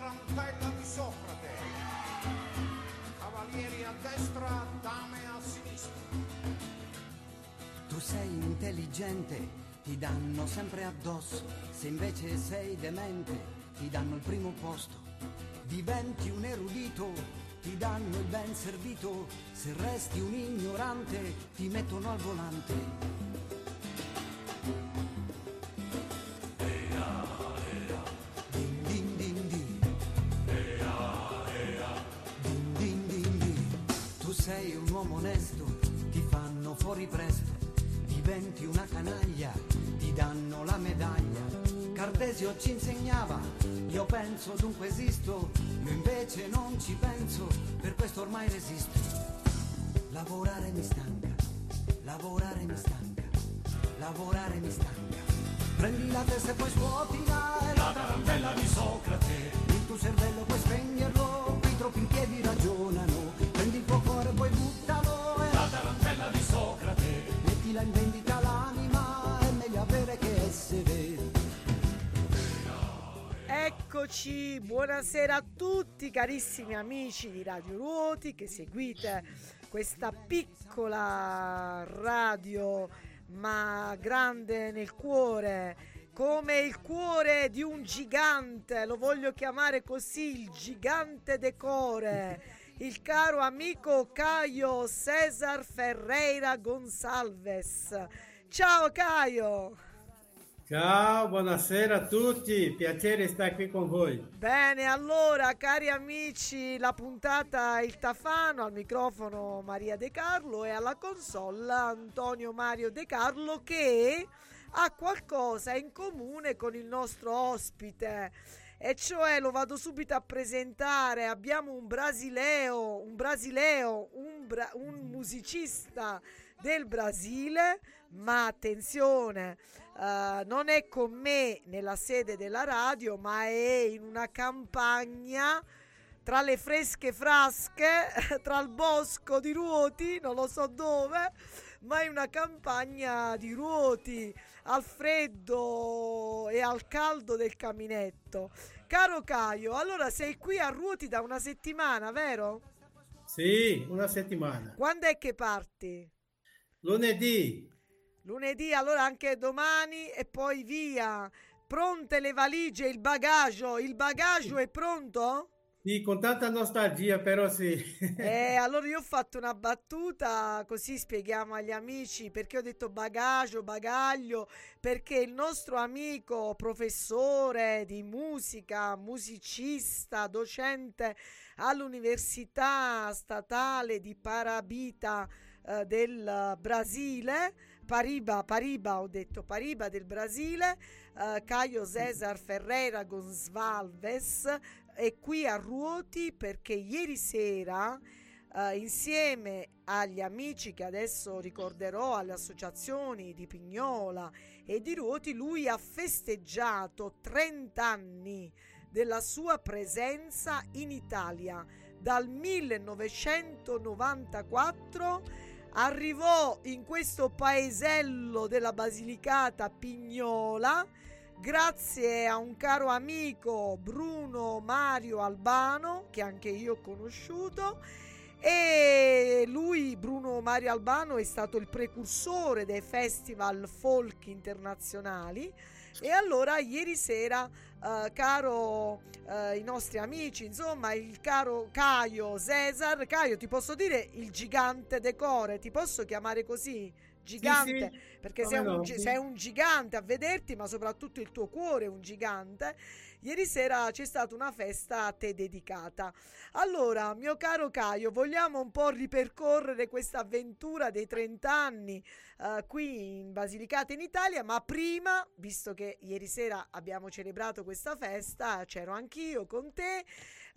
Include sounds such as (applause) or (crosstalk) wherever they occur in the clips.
tarantella di Socrate. Cavalieri a destra, dame a sinistra. Tu sei intelligente, ti danno sempre addosso. Se invece sei demente, ti danno il primo posto. Diventi un erudito, ti danno il ben servito. Se resti un ignorante, ti mettono al volante. Cartesio ci insegnava, io penso dunque esisto, io invece non ci penso, per questo ormai resisto. Lavorare mi stanca, lavorare mi stanca, lavorare mi stanca. Prendi la testa e poi svuotila, la tarantella di Socrate. Il tuo cervello Eccoci, buonasera a tutti carissimi amici di Radio Ruoti che seguite questa piccola radio ma grande nel cuore, come il cuore di un gigante, lo voglio chiamare così, il gigante decore, il caro amico Caio Cesar Ferreira Gonçalves. Ciao Caio! Ciao, buonasera a tutti, piacere stare qui con voi. Bene, allora, cari amici, la puntata Il Tafano, al microfono Maria De Carlo e alla console Antonio Mario De Carlo che ha qualcosa in comune con il nostro ospite. E cioè lo vado subito a presentare. Abbiamo un brasileo, un brasileo, un, bra- un musicista del Brasile, ma attenzione, eh, non è con me nella sede della radio, ma è in una campagna tra le fresche frasche, (laughs) tra il bosco di Ruoti, non lo so dove, ma in una campagna di Ruoti al freddo e al caldo del caminetto. Caro Caio, allora sei qui a Ruoti da una settimana, vero? Sì, una settimana. Quando è che parti? Lunedì, Lunedì, allora anche domani e poi via. Pronte le valigie, il bagaglio? Il bagaglio è pronto? sì, con tanta nostalgia, però sì. (laughs) Eh, allora io ho fatto una battuta, così spieghiamo agli amici perché ho detto bagaglio, bagaglio, perché il nostro amico professore di musica, musicista, docente all'Università Statale di Parabita eh, del Brasile, Pariba, Pariba, ho detto Pariba del Brasile, eh, Caio Cesar Ferreira Gonçalves è qui a Ruoti perché ieri sera eh, insieme agli amici che adesso ricorderò, alle associazioni di Pignola e di Ruoti, lui ha festeggiato 30 anni della sua presenza in Italia. Dal 1994 arrivò in questo paesello della Basilicata Pignola grazie a un caro amico Bruno Mario Albano che anche io ho conosciuto e lui Bruno Mario Albano è stato il precursore dei festival folk internazionali. E allora ieri sera eh, caro eh, i nostri amici insomma il caro Caio Cesar. Caio ti posso dire il gigante decore? Ti posso chiamare così? Gigante? Sì, sì, perché sei un, no, sei un gigante a vederti ma soprattutto il tuo cuore è un gigante ieri sera c'è stata una festa a te dedicata. Allora mio caro Caio vogliamo un po' ripercorrere questa avventura dei 30 anni eh, qui in Basilicata in Italia ma prima visto che ieri sera abbiamo celebrato questa festa c'ero anch'io con te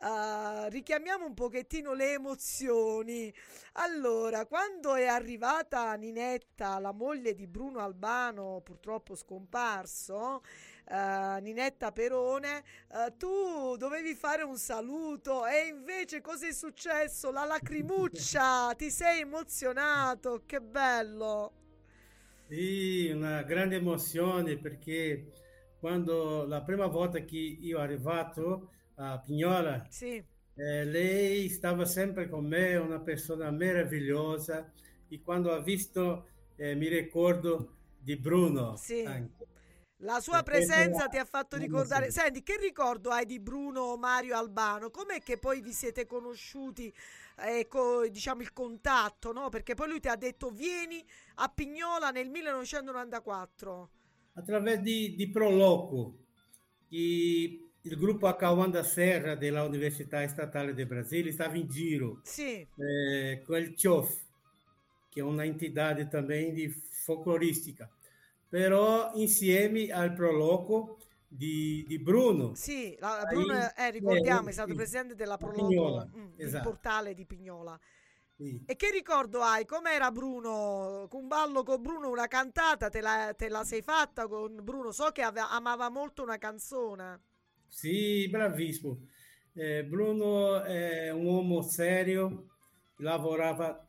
eh, richiamiamo un pochettino le emozioni. Allora, quando è arrivata Ninetta, la moglie di Bruno Albano, purtroppo scomparso, eh, Ninetta Perone, eh, tu dovevi fare un saluto e invece cosa è successo? La lacrimuccia, (laughs) ti sei emozionato, che bello. Sì, una grande emozione perché quando la prima volta che io arrivato a Pignola, Sì, eh, lei stava sempre con me, una persona meravigliosa e quando ha visto eh, mi ricordo di Bruno sì. anche. La sua presenza ti ha fatto ricordare. Senti, che ricordo hai di Bruno Mario Albano? Com'è che poi vi siete conosciuti? Ecco, diciamo il contatto, no? Perché poi lui ti ha detto vieni a Pignola nel 1994. através di, di Proloco, que il gruppo Acauanda Serra della Università Statale del Brasile estava em giro Sì, eh, com il CIOF, que é uma entidade também de folclorística, però insieme al Proloco di, di Bruno. sì, la- Ahí, Bruno, eh, ricordiamo, eh, è stato sì, presidente della Prologo, Pignola, mm, esatto. portale di Pignola. Sì. E che ricordo hai? Com'era Bruno? Un ballo con Bruno, una cantata, te la, te la sei fatta con Bruno? So che ave- amava molto una canzone. Sì, bravissimo. Eh, Bruno è un uomo serio, lavorava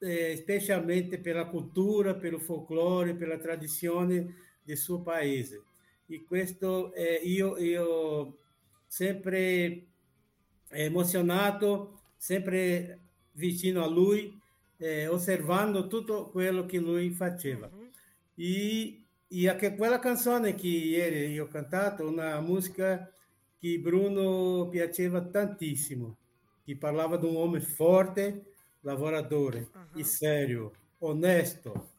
eh, specialmente per la cultura, il folklore, per la tradizione del suo paese. E questo eh, io, io sempre emozionato, sempre vicino a lui, eh, osservando tutto quello che lui faceva. Mhm. E, e anche quella canzone che ieri io ho cantato, una musica che Bruno piaceva tantissimo, che parlava di un uomo forte, lavoratore, e serio, onesto.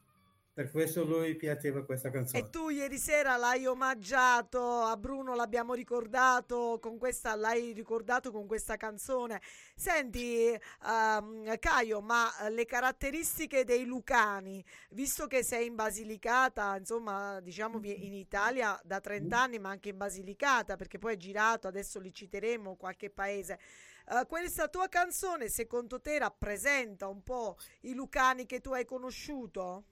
Per questo lui piaceva questa canzone. E tu ieri sera l'hai omaggiato a Bruno, l'abbiamo ricordato con questa, l'hai ricordato con questa canzone. Senti, ehm, Caio, ma le caratteristiche dei Lucani, visto che sei in Basilicata, insomma, diciamo in Italia da 30 anni, ma anche in Basilicata, perché poi hai girato, adesso li citeremo, qualche paese. Eh, questa tua canzone, secondo te, rappresenta un po' i Lucani che tu hai conosciuto?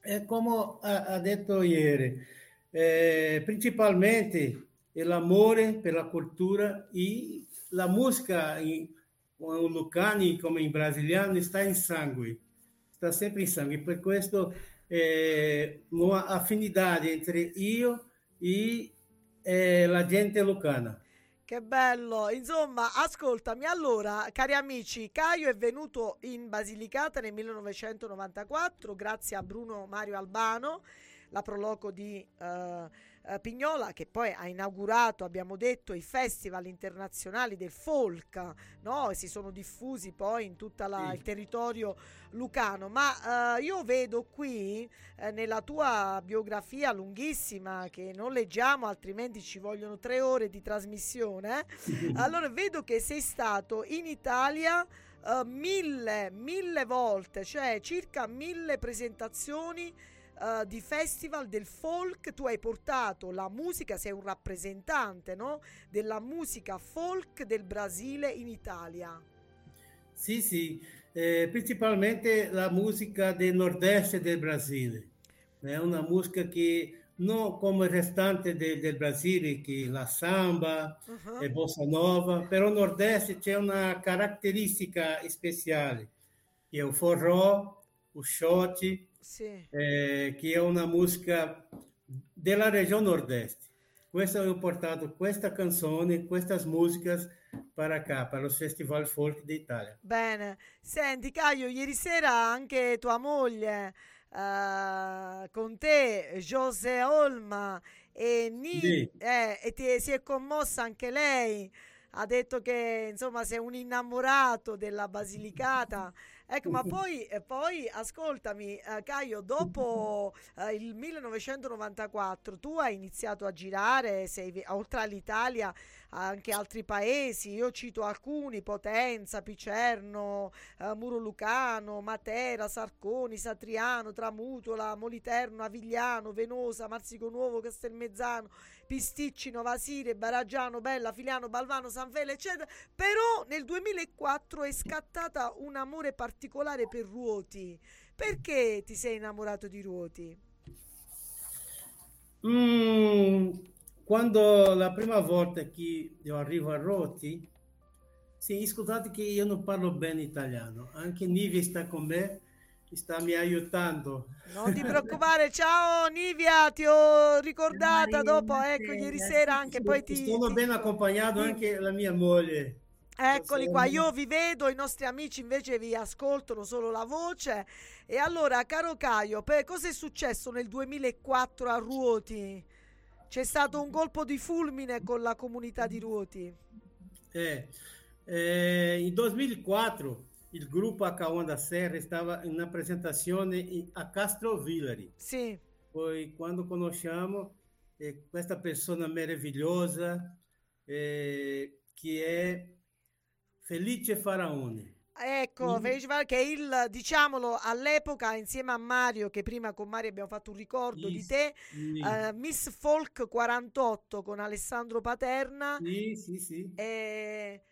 É como ha, detto ieri, eh, principalmente l'amore per la cultura e la musica in, o lucani come in brasiliano sta in sangue, sta sempre in sangue. Per questo eh, uma afinidade entre io e eh, la gente lucana. Che bello! Insomma, ascoltami, allora, cari amici, Caio è venuto in Basilicata nel 1994 grazie a Bruno Mario Albano, la proloco di eh, eh, Pignola, che poi ha inaugurato, abbiamo detto, i festival internazionali del folk, no? E si sono diffusi poi in tutto Sì. il territorio lucano. Ma eh, io vedo qui eh, nella tua biografia lunghissima, che non leggiamo, altrimenti ci vogliono tre ore di trasmissione. (laughs) Allora vedo che sei stato in Italia eh, mille, mille volte, cioè circa mille presentazioni eh, di festival del folk. Tu hai portato la musica, sei un rappresentante no? della musica folk del Brasile in Italia. Sì, sì, eh, principalmente la musica del nordeste del Brasile. È una musica che non come il restante de- del Brasile, che la samba Uh-huh. e bossa nova, però nel nordeste c'è una caratteristica speciale, che è il forró, o shot, Sì. eh, che è una musica della regione nordeste. Questo ho portato questa canzone, queste musiche para cá, para os Festival Folk d'Italia. Bene, senti Caio, ieri sera anche tua moglie eh, con te, José Olma e, Ni- Sì. eh, e ti- si è commossa anche lei. Ha detto che insomma sei un innamorato della Basilicata. Ecco, ma poi, e poi ascoltami, eh, Caio, dopo eh, il 1994 tu hai iniziato a girare, sei, oltre all'Italia, anche altri paesi. Io cito alcuni: Potenza, Picerno, eh, Muro Lucano, Matera, Sarconi, Satriano, Tramutola, Moliterno, Avigliano, Venosa, Marsico Nuovo, Castelmezzano, Pisticci, Novasire, Baraggiano, Bella, Filiano, Balvano, Sanfele, eccetera. Però nel 2004 è scattata un amore particolare per Ruoti. Perché ti sei innamorato di Ruoti? Mm, quando la prima volta che io arrivo a Roti, sì, scusate che io non parlo bene italiano, anche Nive sta con me, sta mi aiutando. Non ti preoccupare, ciao Nivia, ti ho ricordata dopo, ecco, ieri sera anche poi ti... Sono ben accompagnato anche la mia moglie. Eccoli qua, io vi vedo, i nostri amici invece vi ascoltano solo la voce. E allora, caro Caio, per cosa è successo nel 2004 a Ruoti? C'è stato un colpo di fulmine con la comunità di Ruoti. É, é, em 2004, o grupo Acauã da Serra estava na apresentação em- a Castro Villari. Sì, Foi quando conoscemos eh, questa persona meravigliosa eh, che è Felice Faraone. Ecco, Mm. Felice Val- che il, diciamolo, all'epoca insieme a Mario, che prima con Mario abbiamo fatto un ricordo di Sì, te, Sì, eh, Miss Folk 48 con Alessandro Paterna. sì, sì, sì. E,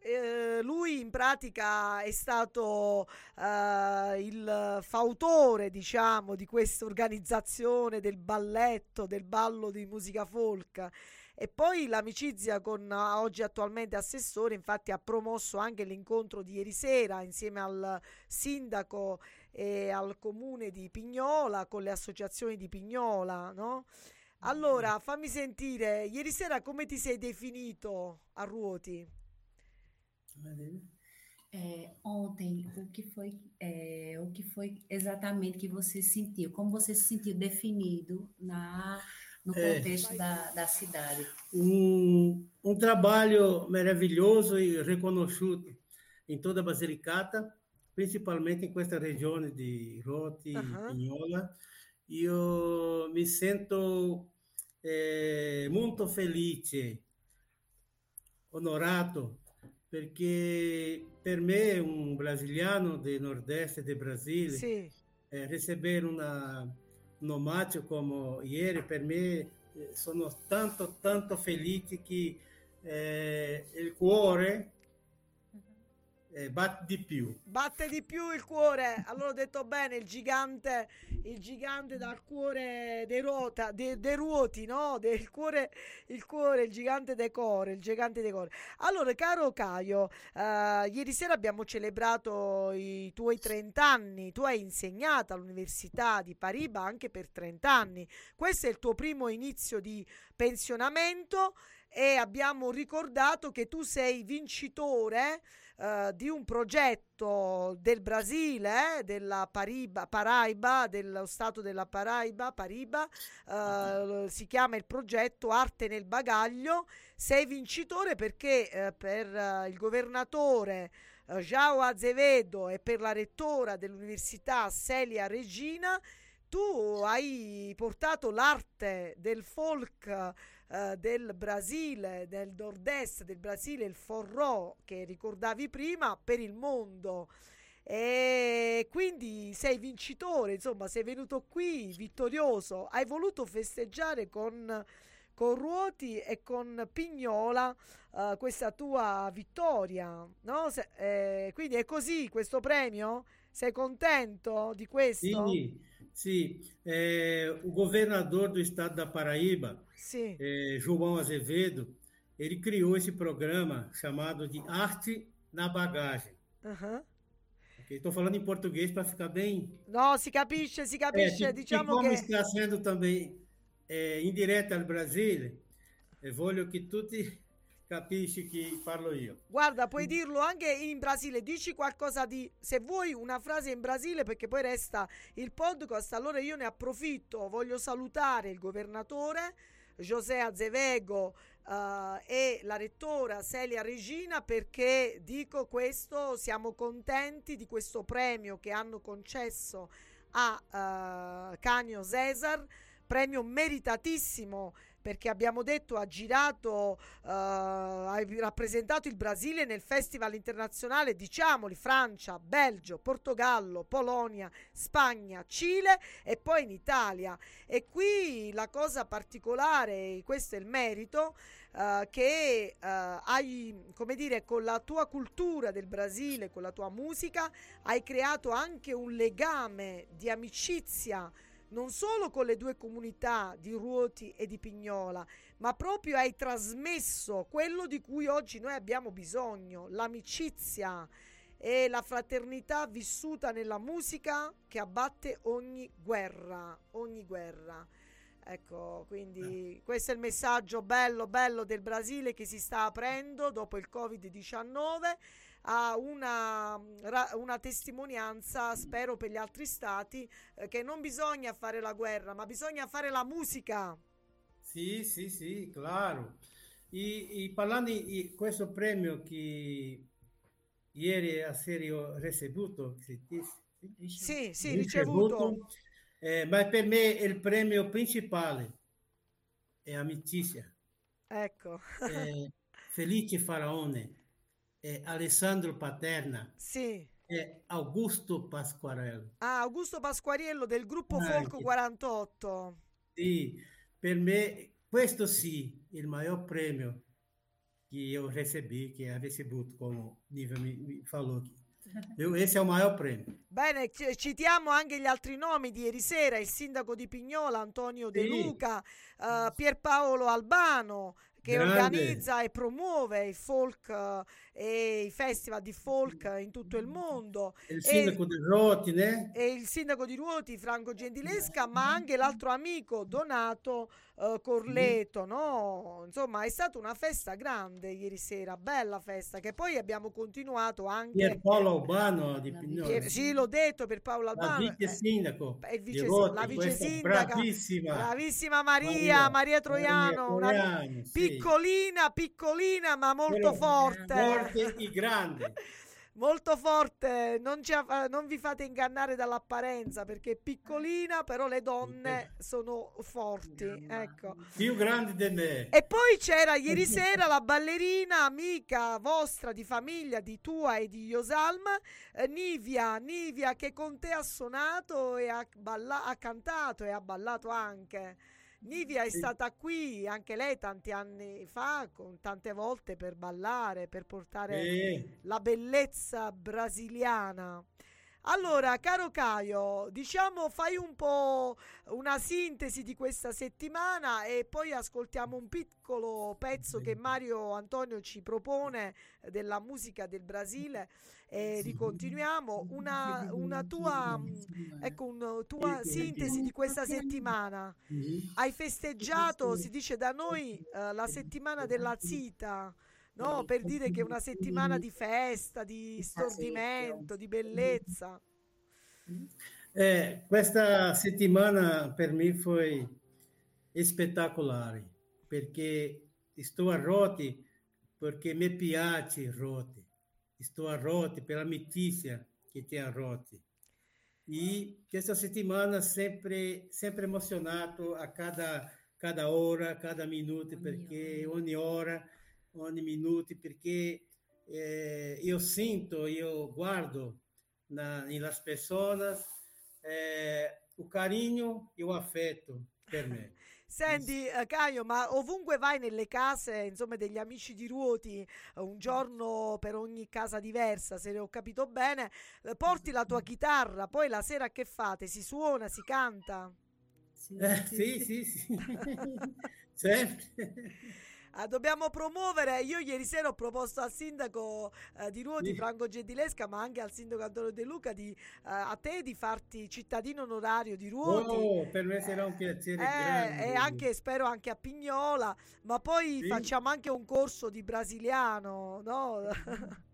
eh, lui in pratica è stato eh, il fautore, diciamo, di questa organizzazione del balletto, del ballo di musica folk. E poi l'amicizia con eh, oggi attualmente assessore, infatti ha promosso anche l'incontro di ieri sera insieme al sindaco e al comune di Pignola, con le associazioni di Pignola, no? Allora, fammi sentire, ieri sera come ti sei definito a Ruoti? É, ontem, o que foi, é, o que foi exatamente que você sentiu? Como você se sentiu definido na, no É. contexto da, da cidade? Um, um trabalho maravilhoso e reconhecido em toda a Basilicata, principalmente em questa região de Roti Aham. e Pinhola. E eu me sinto eh, muito felice, onorato, perché per me, un brasiliano del nordeste del Brasile, Sì, eh, ricevere una, un omaggio come ieri per me eh, sono tanto tanto felice che eh, il cuore eh, batte di più. batte di più il cuore. Allora ho detto bene, il gigante, il gigante dal cuore dei, rota, dei, dei ruoti, no? Del cuore, il cuore, il gigante dei cuore, il gigante dei cuori. Allora, caro Caio, eh, ieri sera abbiamo celebrato i tuoi 30 anni. Tu hai insegnato all'Università di Pariba anche per 30 anni. Questo è il tuo primo inizio di pensionamento e abbiamo ricordato che tu sei vincitore eh, di un progetto del Brasile, eh, della Pariba, Paraiba, dello stato della Paraiba, Pariba, eh, si chiama il progetto Arte nel bagaglio. Sei vincitore perché eh, per eh, il governatore João Azevedo e per la rettora dell'università Celia Regina tu hai portato l'arte del folk eh, del Brasile, del nord-est del Brasile, il forró che ricordavi prima, per il mondo. E quindi sei vincitore, insomma, sei venuto qui vittorioso. Hai voluto festeggiare con, con Ruoti e con Pignola eh, questa tua vittoria, no? Se- eh, quindi è così questo premio? Sei contento di questo? Sim, sim. É, o governador do estado da Paraíba, é, João Azevedo, ele criou esse programa chamado de Arte na Bagagem. Ah. Estou falando em português para ficar bem No, si capisce, si É, capisce, que, diciamo que como está sendo também é, indireta ao Brasil, eu voglio che tutti capisci che parlo io. Guarda, puoi dirlo anche in Brasile, dici qualcosa di... Se vuoi una frase in Brasile perché poi resta il podcast, allora io ne approfitto, voglio salutare il governatore José Azevedo eh, e la rettora Celia Regina perché dico questo, siamo contenti di questo premio che hanno concesso a eh, Canio Cesar, premio meritatissimo perché abbiamo detto ha girato, eh, ha rappresentato il Brasile nel festival internazionale, diciamoli, Francia, Belgio, Portogallo, Polonia, Spagna, Cile e poi in Italia. E qui la cosa particolare, questo è il merito, eh, che eh, hai, come dire, con la tua cultura del Brasile, con la tua musica, hai creato anche un legame di amicizia non solo con le due comunità di Ruoti e di Pignola, ma proprio hai trasmesso quello di cui oggi noi abbiamo bisogno, l'amicizia e la fraternità vissuta nella musica che abbatte ogni guerra, ogni guerra. Ecco, quindi questo è il messaggio bello, bello del Brasile che si sta aprendo dopo il Covid-19 a una, una testimonianza, spero per gli altri stati, eh, che non bisogna fare la guerra, ma bisogna fare la musica. Sì, sì, sì, claro. E, e parlando di questo premio che ieri a serio ricevuto, sì, sì, ricevuto. ricevuto eh, ma per me il premio principale è amicizia. Ecco. Eh, Felice Faraone, eh, Alessandro Paterna. Sì. E Augusto Pasquarello. Ah, Augusto Pasquariello del gruppo Folco 48. Sì, per me questo sì, il maggior premio che io ricevi, che ha ricevuto, come Niva mi, mi falou aqui. (laughs) Esse è il maior premio. Bene, citiamo anche gli altri nomi di ieri sera, il sindaco di Pignola Antonio De Luca, uh, Pierpaolo Albano, che Grande. organizza e promuove il folk uh, e i festival di folk in tutto il mondo. E il sindaco e, di Ruoti, né? E il sindaco di Ruoti, Franco Gentilesca, ma anche l'altro amico Donato uh, Corleto, no? Insomma, è stata una festa grande ieri sera, bella festa, che poi abbiamo continuato anche... Pier Paolo Urbano di Pignolo. Sì, l'ho detto per Paolo Albano. La vice sindaco. Eh, vice, Ruoti, la vice sindaca. Bravissima. Bravissima Maria, Maria, Maria Troiano. Maria Troiano una, sì. Piccolina, piccolina, ma molto Però, forte. Forte e grande. (laughs) molto forte, non, ci, non, vi fate ingannare dall'apparenza perché è piccolina, però le donne sono forti. Ecco. Più grandi di me. E poi c'era ieri sera la ballerina amica vostra di famiglia, di tua e di Yosalma, eh, Nivia, Nivia che con te ha suonato e ha, balla- ha cantato e ha ballato anche. Nivia è stata qui anche lei tanti anni fa, con tante volte per ballare, per portare sì. la bellezza brasiliana. Allora, caro Caio, diciamo fai un po' una sintesi di questa settimana e poi ascoltiamo un piccolo pezzo che Mario Antonio ci propone della musica del Brasile e ricontinuiamo. Una, una tua, ecco, una tua sintesi di questa settimana. Hai festeggiato, si dice da noi, uh, la settimana della zita no? per dire che è una settimana di festa, di stordimento, di bellezza. Eh, questa settimana per me foi spettacolare perché sto a Roti perché mi piace Roti. Sto a Roti per l'amicizia che c'è a Roti. E questa settimana sempre, sempre emozionato a cada, cada ora, cada minuto, perché ogni ora ogni minuto, perché eh, io sento, io guardo na, nas pessoas eh, o carinho e o affetto per (laughs) me. Senti uh, Caio, ma ovunque vai nelle case, insomma, degli amici di Ruoti, uh, un giorno per ogni casa diversa, se ne ho capito bene, uh, porti la tua chitarra, poi la sera che fate? Si suona, si canta? Sì, eh, sì, sì, sì. sempre. (laughs) (laughs) Ah, dobbiamo promuovere, io ieri sera ho proposto al sindaco eh, di Ruoti, sì. Franco Gentilesca, ma anche al sindaco Antonio De Luca, di, eh, a te di farti cittadino onorario di Ruoti. Oh, per me sarà un piacere eh, E anche, spero anche a Pignola, ma poi sì. facciamo anche un corso di brasiliano, no? (laughs)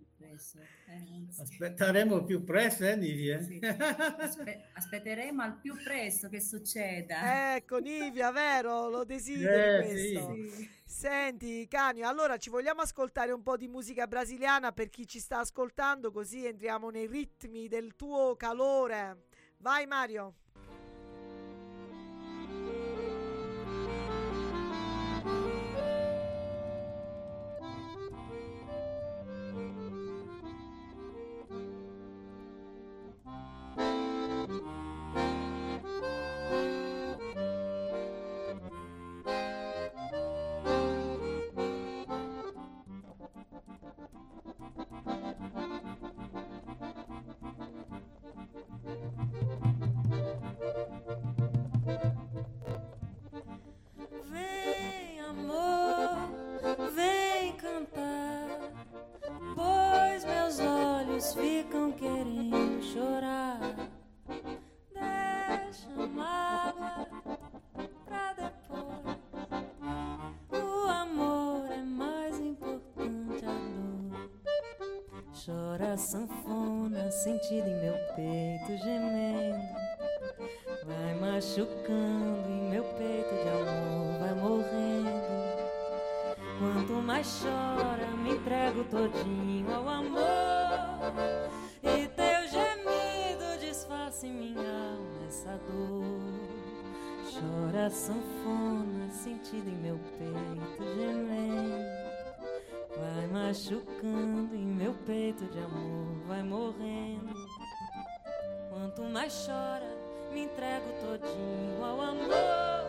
Eh, Aspetteremo più presto, eh, Nivia? Sì. Aspe- aspetteremo al più presto che succeda. Ecco, Nivia, vero? Lo desidero eh, questo. Sì. Senti, Canio, allora ci vogliamo ascoltare un po' di musica brasiliana per chi ci sta ascoltando, così entriamo nei ritmi del tuo calore. Vai Mario. Chora sanfona sentida em meu peito gemendo. Vai machucando em meu peito de amor, vai morrendo. Quanto mais chora, me entrego todinho ao amor. E teu gemido disfarce minha alma essa dor. Chora sanfona sentida em meu peito machucando em meu peito de amor, vai morrendo. Quanto mais chora, me entrego todinho ao amor.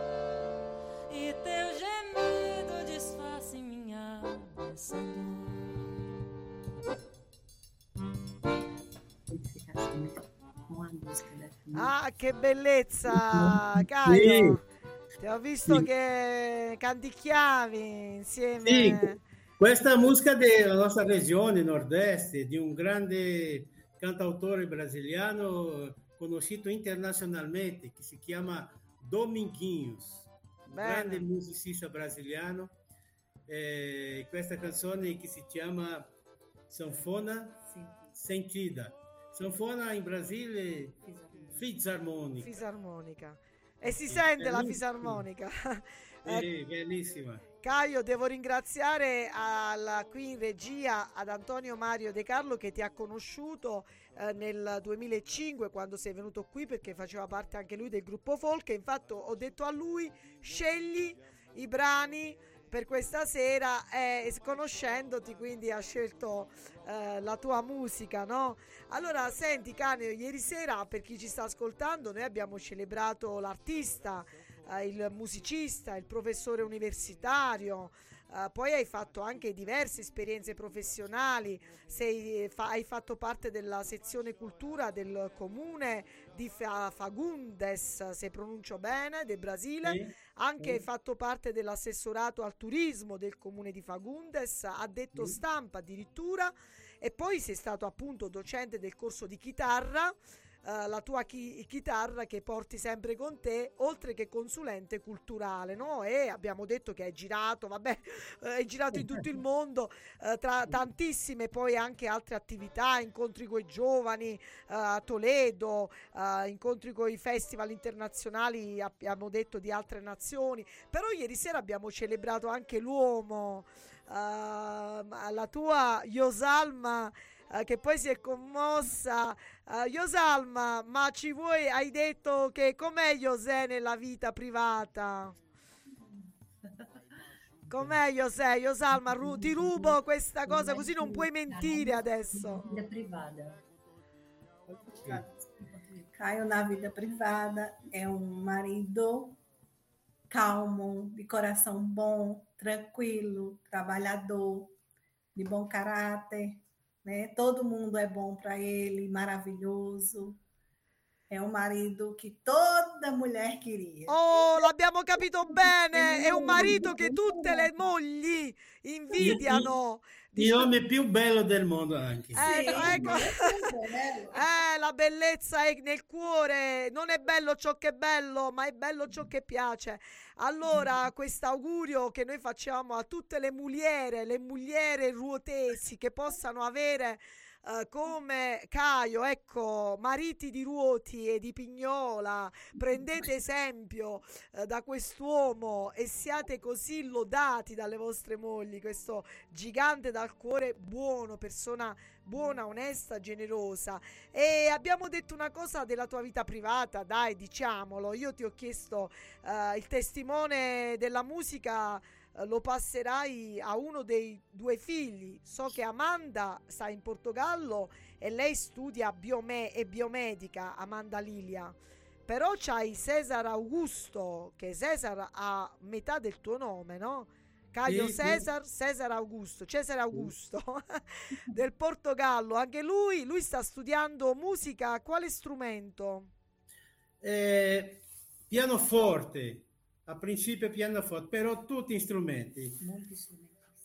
E teu gemido disfarce minha alma essa dor. Ah, che bellezza, Caio! Ti ho visto che canticchiavi insieme. Sì. Questa musica della nostra regione nord-est, di un grande cantautore brasiliano conosciuto internazionalmente, che si chiama Dominguinhos, un Bene. grande musicista brasiliano. Eh, questa canzone che si chiama Sanfona Sentida. Sanfona in Brasile fisarmonica. Fisarmonica. E si sente la fisarmonica. Sì, (laughs) bellissima. Caio, devo ringraziare alla- qui in regia ad Antonio Mario De Carlo che ti ha conosciuto eh, nel 2005 quando sei venuto qui perché faceva parte anche lui del gruppo folk infatti ho detto a lui scegli i brani per questa sera e conoscendoti quindi ha scelto eh, la tua musica, no? Allora, senti Canio, ieri sera per chi ci sta ascoltando noi abbiamo celebrato l'artista, eh, il musicista, il professore universitario, eh, poi hai fatto anche diverse esperienze professionali, sei, fa- hai fatto parte della sezione cultura del comune di Fa- Fagundes, se pronuncio bene, del Brasile, Sì. anche hai Sì. fatto parte dell'assessorato al turismo del comune di Fagundes, ha detto Sì. stampa addirittura, e poi sei stato appunto docente del corso di chitarra, eh, la tua chi- chitarra che porti sempre con te, oltre che consulente culturale, no? E abbiamo detto che hai girato, vabbè, (laughs) eh, hai girato in tutto il mondo, eh, tra tantissime poi anche altre attività, incontri con i giovani eh, a Toledo, incontri con i festival internazionali, abbiamo detto di altre nazioni, però ieri sera abbiamo celebrato anche l'uomo, eh, la tua Yosalma eh, che poi si è commossa. Eh, Yosalma, ma ci vuoi, hai detto che com'è José nella vita privata? Com'è José? Yosalma, ru- ti rubo questa cosa così non puoi mentire adesso. Vida privada. Caio na vida privada é um marido calmo, de coração bom, tranquilo, trabalhador, de bom caráter, né? Todo mundo é bom para ele, maravilhoso. É um marido que toda mulher queria. Oh, l'abbiamo capito bene! È un marito che tutte le mogli invidiano. Il nome più bello del mondo anche. Ecco, ecco. (laughs) Eh, la bellezza è nel cuore, non è bello ciò che è bello, ma è bello ciò che piace. Allora, questo augurio che noi facciamo a tutte le muliere, le muliere ruotesi che possano avere eh, come Caio, ecco, mariti di Ruoti e di Pignola, prendete esempio eh, da quest'uomo e siate così lodati dalle vostre mogli, questo gigante dal cuore buono, persona buona, onesta, generosa. E abbiamo detto una cosa della tua vita privata, dai, diciamolo. Io ti ho chiesto eh, il testimone della musica. Lo passerai a uno dei due figli. So che Amanda sta in Portogallo e lei studia biome- e biomedica, Amanda Lilia. Però c'hai Cesar Augusto, che Cesar ha metà del tuo nome, no? Caio Sì, sì. Cesar, Cesar Augusto, Cesare Augusto (laughs) del Portogallo. Anche lui, lui sta studiando musica. Quale strumento? Eh, pianoforte, a principio pianoforte, però tutti strumenti, instrumentista.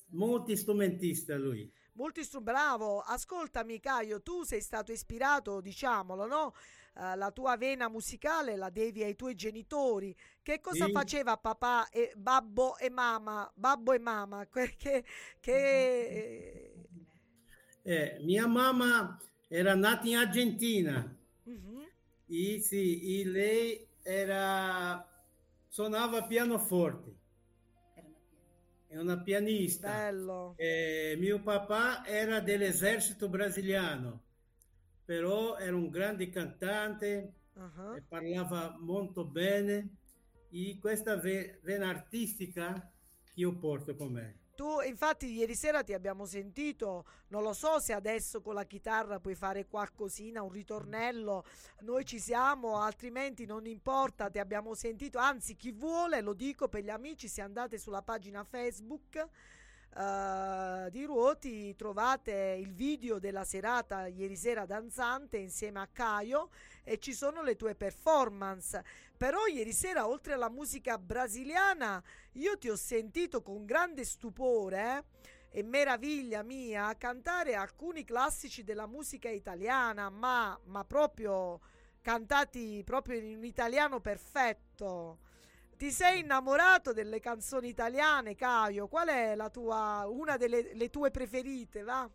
multistrumentista lui. Molto stru- bravo. Ascoltami, Caio, tu sei stato ispirato, diciamolo, no? Eh, la tua vena musicale la devi ai tuoi genitori. Che cosa Sì. faceva papà e babbo e mamma? Babbo e mamma, que- (laughs) che, che- Eh, mia mamma era nata in Argentina Mhm. e, sì, e lei era, suonava pianoforte, Era una piena. è una pianista. Bello. Eh, mio papà era dell'esercito brasiliano, però era un grande cantante, Ah. e parlava molto bene e questa ve- vena artistica che io porto con me. Tu, infatti, ieri sera ti abbiamo sentito, non lo so se adesso con la chitarra puoi fare qualcosina, un ritornello, noi ci siamo, altrimenti non importa, ti abbiamo sentito, anzi chi vuole, lo dico per gli amici, se andate sulla pagina Facebook eh, di Ruoti trovate il video della serata ieri sera danzante insieme a Caio e ci sono le tue performance. Però ieri sera, oltre alla musica brasiliana, io ti ho sentito con grande stupore eh, e meraviglia mia cantare alcuni classici della musica italiana, ma, ma proprio cantati proprio in un italiano perfetto. Ti sei innamorato delle canzoni italiane, Caio? Qual è la tua, una delle le tue preferite, va?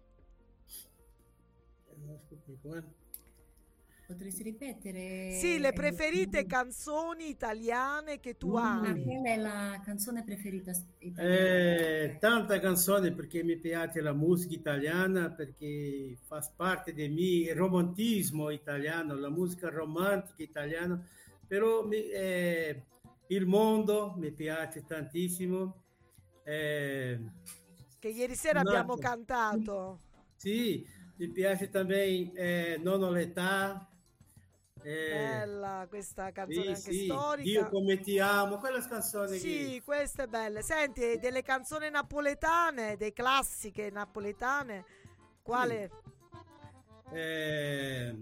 Potresti ripetere? Sì, le eh, preferite canzoni italiane che tu ami. qual è la canzone preferita italiana? Eh, tanta canzone perché mi piace la musica italiana, perché fa parte del mio romantismo italiano, la musica romantica italiana, però mi- eh, il mondo mi piace tantissimo. Eh, Che ieri sera Un abbiamo cantato. sì, mi piace também eh, Non ho l'età. Eh, Bella questa canzone sì, anche sì, storica. Dio come ti amo, quelle canzoni Sì, che... queste belle. Senti, delle canzoni napoletane, dei classiche napoletane, quale? Eh,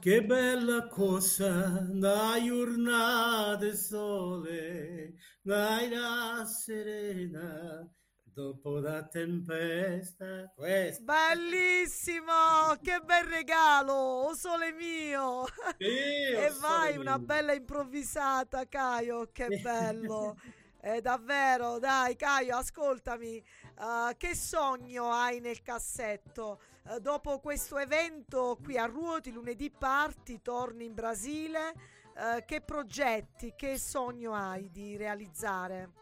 che bella cosa, una giornata sole, un'aria serena, dopo la tempesta. Questa. Bellissimo! Che bel regalo! O sole mio! Io (laughs) e vai, una io. bella improvvisata, Caio, che bello! (laughs) Eh, davvero, dai, Caio, ascoltami. eh, che sogno hai nel cassetto? Eh, dopo questo evento qui a Ruoti, lunedì parti, torni in Brasile. eh, che progetti, che sogno hai di realizzare?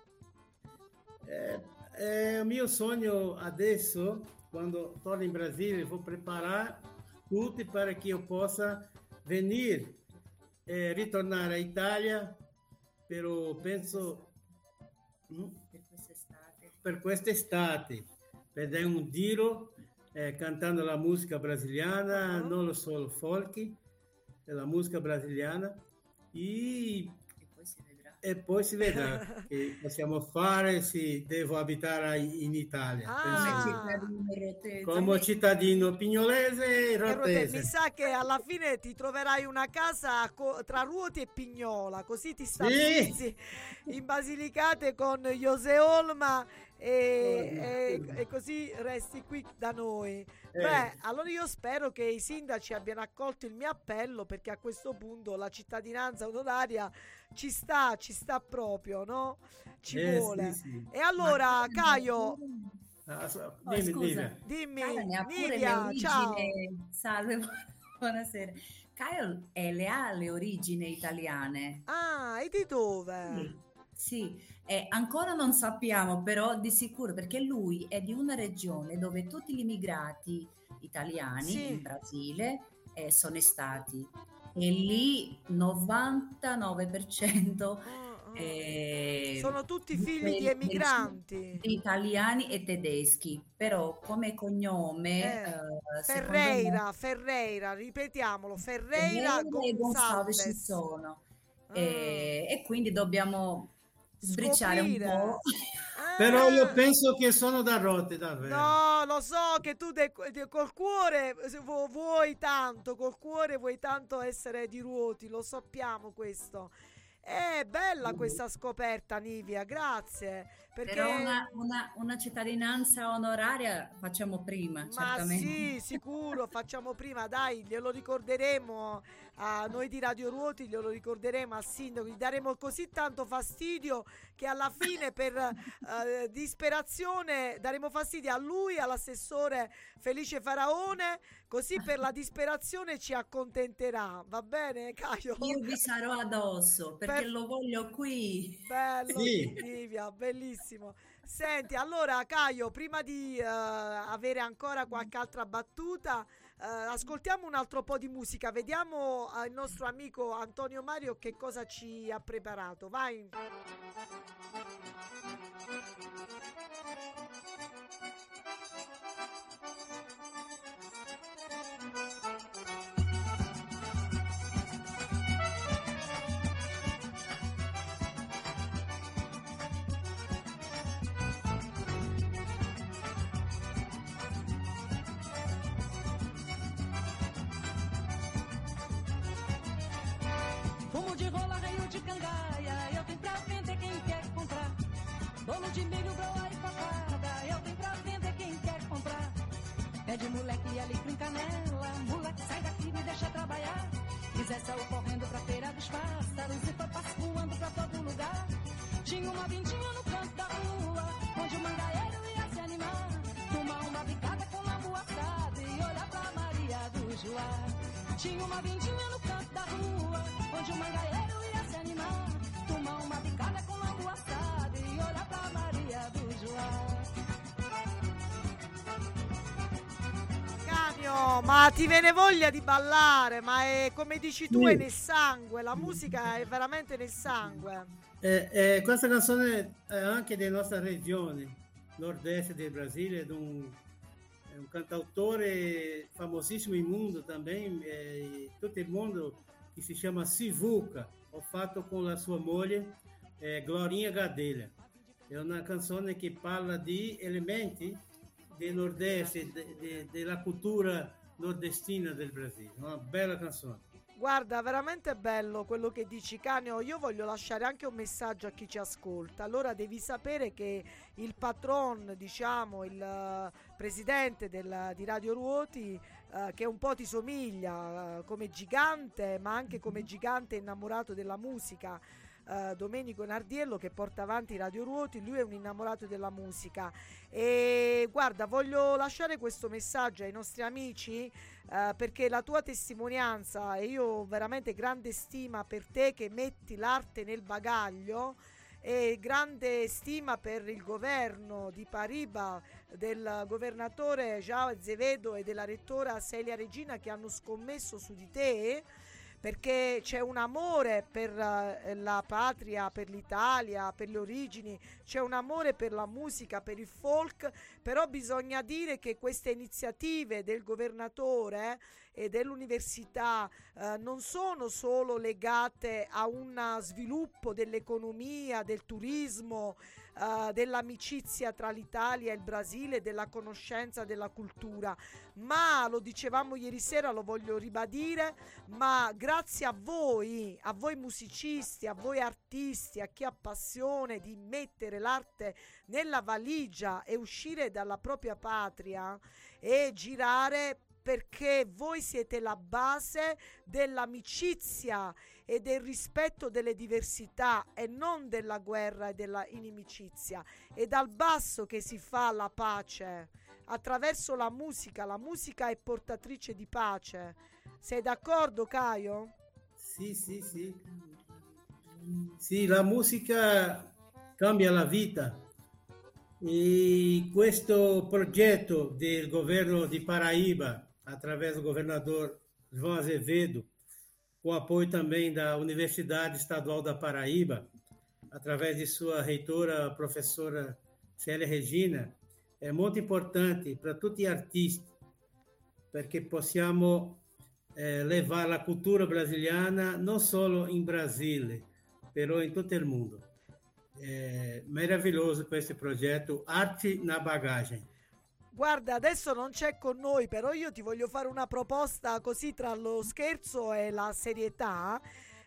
Eh, eh, il mio sogno adesso, quando torno in Brasile, vou preparar tudo para que eu possa venir, eh, ritornare in Italia, però penso mm, per quest'estate? per quest'estate, per dare un giro eh, cantando la musica brasiliana, Mhm. non solo folk, la musica brasiliana e E poi si vedrà. E poi si vedrà (laughs) che possiamo fare se devo abitare in Italia. Ah. Come cittadino come pignolese e Rote, rotese. mi sa che alla fine ti troverai una casa co- tra Ruoti e Pignola, così ti stabilizzi in Basilicate con Jose Olma e, e- e così resti qui da noi. Eh, Beh, allora io spero che i sindaci abbiano accolto il mio appello perché a questo punto la cittadinanza onoraria ci sta, ci sta proprio, no? Ci eh, vuole. sì, sì. E allora, Ma- Caio, Ah, so- Oh, dimmi, scusa. dimmi. dimmi, Caio ne ha pure le Nivia, origini. ciao. Salve, (laughs) buonasera. Caio eh, le ha le origini italiane. Ah, e di dove? Sì, sì. Eh, ancora non sappiamo, però di sicuro, perché lui è di una regione dove tutti gli immigrati italiani Sì. in Brasile eh, sono stati. E lì 99% Ah, ah. eh, Sono tutti figli di emigranti. italiani e tedeschi, però come cognome Eh, eh, Ferreira, Ferreira, ripetiamolo, me, Ferreira Ferreira e Gonçalves ci sono. Ah. E, e quindi dobbiamo sbriciare un Scoprire. po'. (laughs) Però io Ah, penso che sono da rotte, davvero. No, lo so che tu de- de- col cuore vu- vuoi tanto, col cuore vuoi tanto essere di ruoti, lo sappiamo questo. È bella questa scoperta, Nivia, grazie. Perché... Però una, una- una cittadinanza onoraria facciamo prima, Ma certamente. sì, sicuro, facciamo prima, dai, glielo ricorderemo a noi di Radio Ruoti, glielo ricorderemo al sindaco, gli daremo così tanto fastidio che alla fine per eh, disperazione daremo fastidio a lui, all'assessore Felice Faraone, così per la disperazione ci accontenterà, va bene Caio? Io vi sarò addosso perché per... lo voglio qui. Bello, sì. Livia, bellissimo. Senti, allora Caio, prima di uh, avere ancora qualche altra battuta, uh, ascoltiamo un altro po' di musica, vediamo uh, il nostro amico Antonio Mario che cosa ci ha preparato. Vai. De milho, broa e cocada, eu tenho pra vender quem quer comprar. Pede moleque ali com canela, moleque sai daqui me deixa trabalhar. Zé saiu correndo pra feira dos pássaros e foi pascoando pra todo lugar. Tinha uma vindinha no canto da rua, onde o mangaeiro ia se animar. Tomar uma bicada com lambu assado e olhar pra Maria do Joá. Tinha uma vindinha no canto da rua, onde o mangaeiro ia se animar. Tomar uma bicada com lambu assado pra Maria do Joá. Canio, ma ti viene voglia di ballare, ma è come dici tu, Sì. è nel sangue, la musica è veramente nel sangue. Eh, eh, questa canzone è anche della nostra regione, nord-est del Brasile, di un, è un cantautore famosissimo in mondo também, eh, tutto il mondo, che si chiama Sivuca. Ho fatto con la sua moglie, eh, Glorinha Gadelha. È una canzone che parla di elementi del nord-est, de- de- della cultura nordestina del Brasile. Una bella canzone. Guarda, veramente bello quello che dici, Canio. Io voglio lasciare anche un messaggio a chi ci ascolta. Allora devi sapere che il patron, diciamo, il eh, presidente del- di Radio Ruoti, eh, che un po' ti somiglia eh, come gigante, ma anche come gigante innamorato della musica. Eh, Domenico Nardiello che porta avanti Radio Ruoti, lui è un innamorato della musica. E guarda voglio lasciare questo messaggio ai nostri amici eh, perché la tua testimonianza e io ho veramente grande stima per te che metti l'arte nel bagaglio e grande stima per il governo di Pariba del governatore Giao Azevedo e della rettora Celia Regina che hanno scommesso su di te perché c'è un amore per eh, la patria, per l'Italia, per le origini, c'è un amore per la musica, per il folk, però bisogna dire che queste iniziative del governatore e dell'università eh, non sono solo legate a un sviluppo dell'economia, del turismo, eh, dell'amicizia tra l'Italia e il Brasile, della conoscenza della cultura, ma lo dicevamo ieri sera, lo voglio ribadire, ma grazie a voi, a voi musicisti, a voi artisti, a chi ha passione di mettere l'arte nella valigia e uscire dalla propria patria e girare perché voi siete la base dell'amicizia e del rispetto delle diversità e non della guerra e della inimicizia. È dal basso che si fa la pace, attraverso la musica. La musica è portatrice di pace. Sei d'accordo, Caio? Sì, sì, sì. Sì, la musica cambia la vita e questo progetto del governo di Paraíba, através do governador João Azevedo, com apoio também da Universidade Estadual da Paraíba, através de sua reitora, a professora Célia Regina, è molto importante para tutti gli artisti, perché possiamo eh, levare la cultura brasiliana non solo in Brasile, però in tutto il mondo. È meraviglioso questo progetto Arte na Bagagem. Guarda, adesso non c'è con noi, però io ti voglio fare una proposta così tra lo scherzo e la serietà.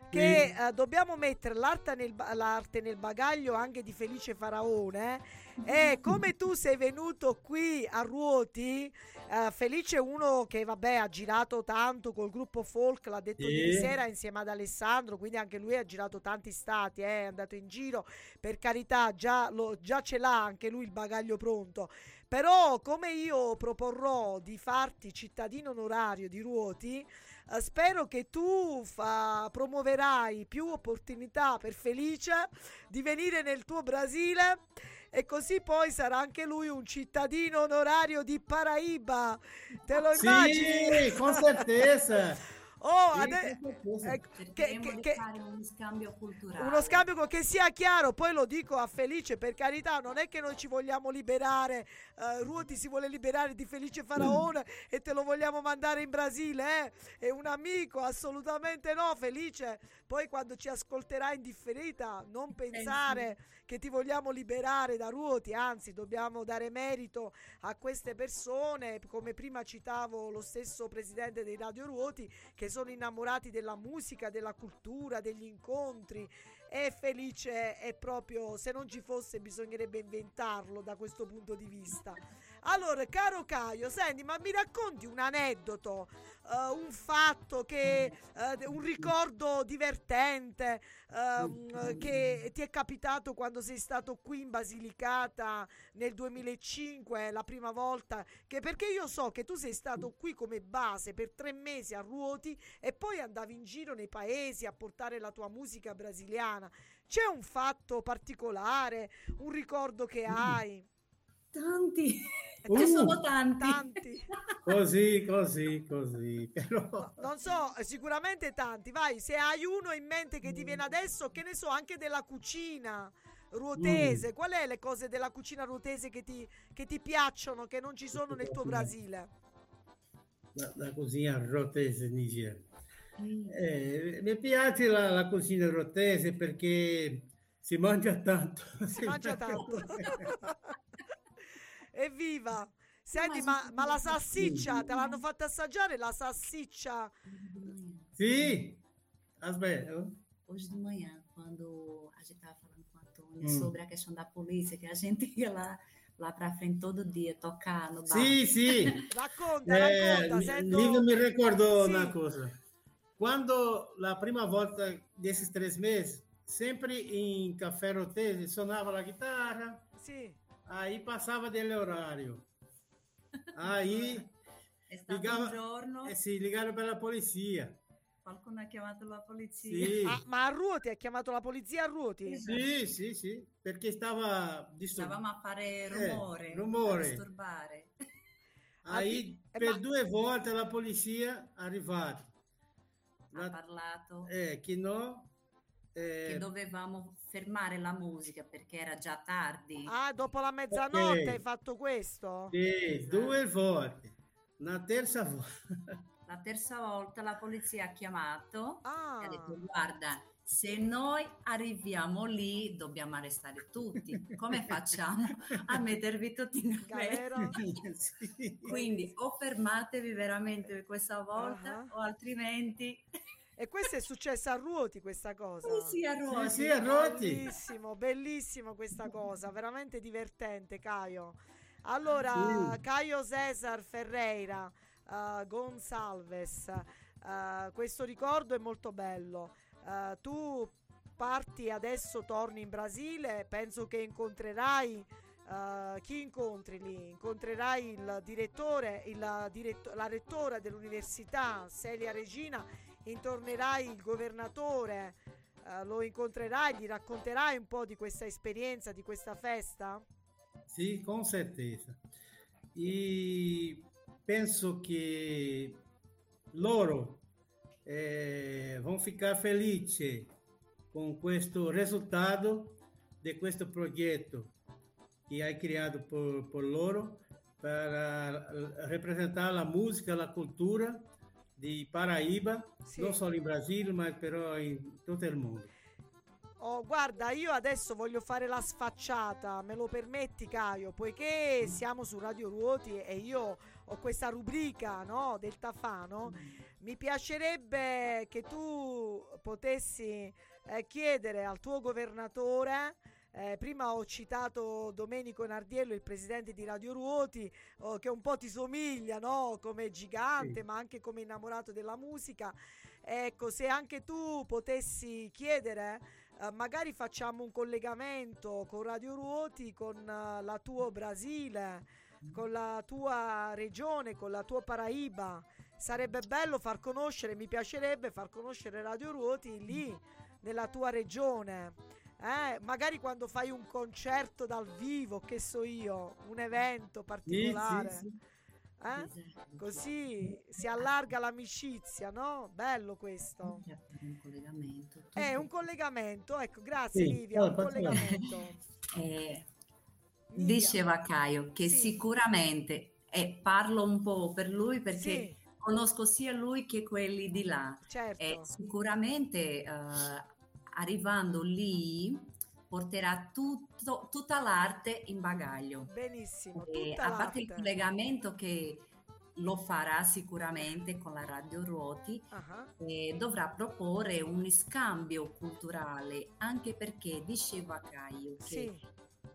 che eh, dobbiamo mettere l'arte nel, l'arte nel bagaglio anche di Felice Faraone e come tu sei venuto qui a Ruoti, eh, Felice è uno che vabbè ha girato tanto col gruppo folk, l'ha detto Sì. ieri sera insieme ad Alessandro, quindi anche lui ha girato tanti stati, eh, è andato in giro, per carità già, lo- già ce l'ha anche lui il bagaglio pronto. Però come io proporrò di farti cittadino onorario di Ruoti, eh, spero che tu fa- promuoverai più opportunità per Felice di venire nel tuo Brasile e così poi sarà anche lui un cittadino onorario di Paraíba. Te lo immagini? Sì, con certeza. (laughs) Oh, Sì, ade- ecco, che- che- che- fare uno scambio culturale. uno scambio che sia chiaro, poi lo dico a Felice per carità, non è che noi ci vogliamo liberare, eh, Ruoti si vuole liberare di Felice Faraone e te lo vogliamo mandare in Brasile, eh? È un amico, assolutamente no, Felice. Poi quando ci ascolterai in differita, non pensare che ti vogliamo liberare da Ruoti, anzi dobbiamo dare merito a queste persone, come prima citavo lo stesso presidente dei Radio Ruoti, che sono innamorati della musica, della cultura, degli incontri. E Felice è proprio, se non ci fosse bisognerebbe inventarlo da questo punto di vista. Allora, caro Caio, senti, ma mi racconti un aneddoto, eh, un fatto che, eh, un ricordo divertente ehm, che ti è capitato quando sei stato qui in Basilicata nel 2005, la prima volta, che perché io so che tu sei stato qui come base per tre mesi a Ruoti e poi andavi in giro nei paesi a portare la tua musica brasiliana. C'è un fatto particolare, un ricordo che hai? Tanti, Uh, ce sono tanti. Tanti. (laughs) Così, così, così. Però No, non so, sicuramente tanti. Vai, se hai uno in mente che ti viene adesso, che ne so, anche della cucina ruotese. Qual è le cose della cucina ruotese che ti, che ti piacciono, che non ci sono nel tuo Brasile? la, la cucina rotese nigeriana. Mm. Eh, mi piace la, la cucina rotese perché si mangia tanto. Si mangia tanto. (laughs) (laughs) Evviva! Senti, ma ma, la salsiccia, te l'hanno fatta assaggiare la salsiccia? Sì, aspetta. Hoje de manhã, quando a gente estava falando com o Antônio Hum. sobre a questão da polícia, que a gente ia lá, lá para frente todo dia tocar no bar. Sì, sì. (laughs) Racconta, Eh, racconta, sento... Liga mi ricordò Sì. una cosa. Quando la prima volta desses três meses, sempre in caffè rotese, suonava la chitarra, Sì. Aí passava dell'orario. Aí (laughs) È stato ligava- un giorno, eh, si ligarono per la polizia. qualcuno ha chiamato la polizia. Sì, Ah, ma a Ruoti ha chiamato la polizia a Ruoti? sì, sì, sì, perché stava disturbando. Stavamo a fare Eh, rumore, rumore. a disturbare. (laughs) Aí, Eh, per ma- due volte la polizia è arrivata. Ha La- parlato eh, che no, eh, che dovevamo fermare la musica perché era già tardi. Ah, dopo la mezzanotte Ok. hai fatto questo? sì, due volte. Una terza volta. (laughs) La terza volta la polizia ha chiamato e ha Ah, detto guarda, se noi arriviamo lì dobbiamo arrestare tutti. Come (laughs) facciamo a mettervi tutti in Galera. (laughs) Quindi o fermatevi veramente questa volta Ah. o altrimenti e questo è successo a Ruoti questa cosa? sì, sì, a Ruoti. Sì, sì, a Ruoti. Bellissimo, bellissimo questa cosa, veramente divertente, Caio. Allora, Sì. Caio Cesar Ferreira, eh, Gonsalves, eh, questo ricordo è molto bello. Eh, tu parti adesso, torni in Brasile, penso che incontrerai eh, chi incontri lì? Incontrerai il direttore, il diretto- la rettora dell'università, Celia Regina, intornerai il governatore, eh, lo incontrerai, gli racconterai un po' di questa esperienza, di questa festa? Sì, con certeza. E penso che loro eh, vão ficar felizes com questo risultato di questo progetto che hai creato por, por loro para rappresentare la musica, la cultura di Paraíba, Sì. non solo in Brasile, ma però in tutto il mondo. Oh, guarda, io adesso voglio fare la sfacciata, me lo permetti, Caio, poiché siamo su Radio Ruoti e io ho questa rubrica, no, del Tafano. mi piacerebbe che tu potessi eh, chiedere al tuo governatore eh, prima ho citato Domenico Nardiello, il presidente di Radio Ruoti, oh, che un po' ti somiglia no? come gigante, Sì. ma anche come innamorato della musica. Ecco, se anche tu potessi chiedere, eh, magari facciamo un collegamento con Radio Ruoti, con eh, la tua Brasile, con la tua regione, con la tua Paraíba. Sarebbe bello far conoscere, mi piacerebbe far conoscere Radio Ruoti lì, nella tua regione. Eh, magari quando fai un concerto dal vivo, che so io, un evento Sì, particolare, sì, sì. eh? Esatto. così si allarga l'amicizia, no? Bello questo. Un collegamento. È un collegamento, ecco, grazie Sì, Livia, un collegamento. (laughs) Eh, diceva Caio che Sì. sicuramente, e parlo un po' per lui perché Sì, conosco sia lui che quelli di là, certo. e sicuramente eh, arrivando lì porterà tutto- tutta l'arte in bagaglio. Benissimo, E a parte il collegamento che lo farà sicuramente con la Radio Ruoti, Ah, e dovrà proporre un scambio culturale, anche perché diceva Caio che Sì,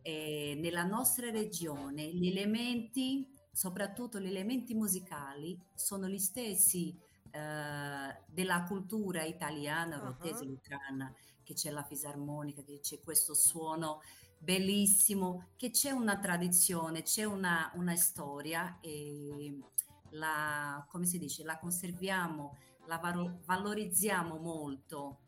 eh, nella nostra regione gli elementi, soprattutto gli elementi musicali, sono gli stessi eh, della cultura italiana, rotese lucana, che c'è la fisarmonica, che c'è questo suono bellissimo, che c'è una tradizione, c'è una, una storia e la, come si dice, la conserviamo, la varo- valorizziamo molto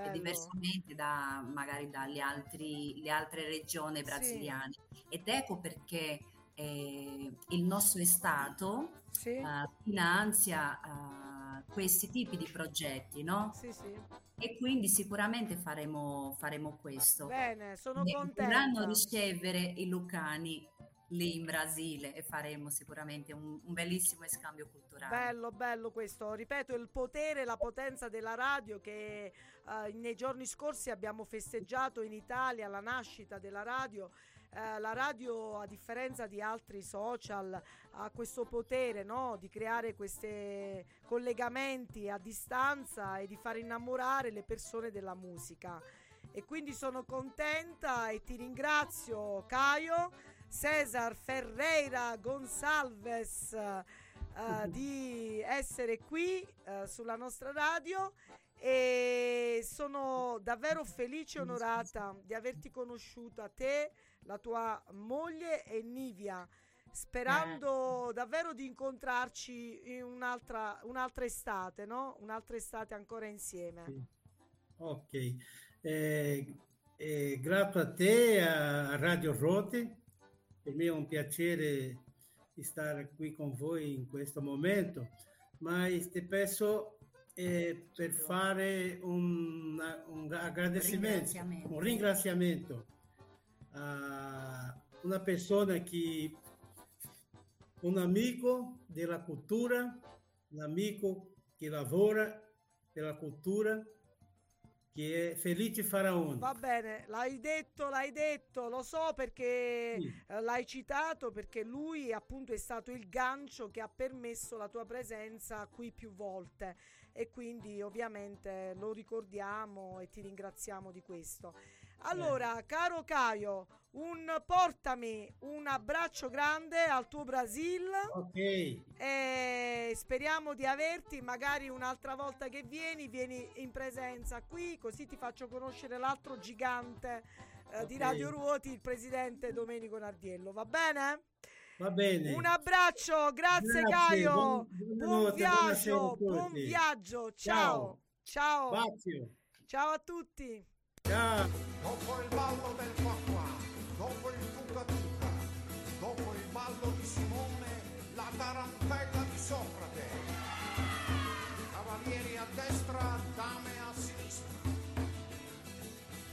diversamente da magari dalle altri, le altre regioni Sì. brasiliane. Ed ecco perché eh, il nostro Stato Sì, eh, finanzia eh, questi tipi di progetti, no? sì, sì. E quindi sicuramente faremo, faremo questo. Bene, sono E Dovranno contenta. ricevere i lucani lì in Brasile e faremo sicuramente un, un bellissimo scambio culturale. Bello, bello questo. Ripeto, il potere, la potenza della radio che eh, nei giorni scorsi abbiamo festeggiato in Italia la nascita della radio. Eh, la radio, a differenza di altri social, ha questo potere no? di creare questi collegamenti a distanza e di far innamorare le persone della musica. E quindi sono contenta e ti ringrazio, Caio. Cesar Ferreira Gonçalves eh, (laughs) di essere qui eh, sulla nostra radio e sono davvero felice e onorata di averti conosciuto a te, la tua moglie e Nivia, sperando davvero di incontrarci in un'altra, un'altra estate, no? Un'altra estate ancora insieme. Sì. Ok, Eh, eh, grato a te, a Radio Rote, per me è un piacere stare qui con voi in questo momento, ma ti penso eh, per fare un, un agradecimento, Ringraziamento. un ringraziamento a una persona che, un amico della cultura, un amico che lavora per la cultura, che è Felice Faraone. Va bene, l'hai detto, l'hai detto, lo so perché Sì. eh, l'hai citato, perché lui appunto è stato il gancio che ha permesso la tua presenza qui più volte e quindi ovviamente lo ricordiamo e ti ringraziamo di questo. Allora, caro Caio, un portami un abbraccio grande al tuo Brasil Ok, e speriamo di averti magari un'altra volta che vieni, vieni in presenza qui, così ti faccio conoscere l'altro gigante eh, di Ok. Radio Ruoti, il presidente Domenico Nardiello, va bene? va bene. Un abbraccio, grazie, Grazie, Caio, buon- buon, viaggio, buon viaggio, Ciao. ciao, ciao, ciao a tutti. Dopo il ballo del qua, dopo il tuca tuca, dopo il ballo di Simone, la tarantella di Socrate. Cavalieri a destra, dame a sinistra.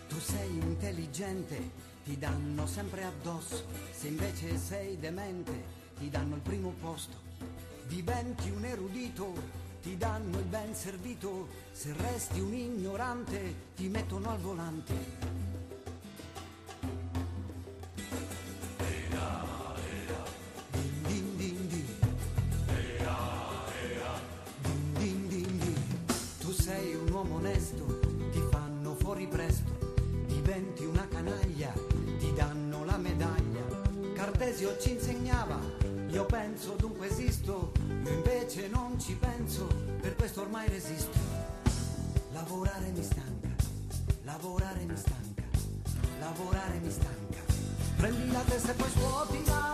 Tu sei intelligente, ti danno sempre addosso. Se invece sei demente, ti danno il primo posto. Diventi un erudito, ti danno il ben servito, se resti un ignorante ti mettono al volante. Din, din, din, din, din, din. Tu sei un uomo onesto, ti fanno fuori presto, diventi una canaglia, ti danno la medaglia. Cartesio ci insegnava, io penso dunque esisto, ormai resisto. Lavorare mi stanca, lavorare mi stanca, lavorare mi stanca. Prendi la testa e poi svuotila.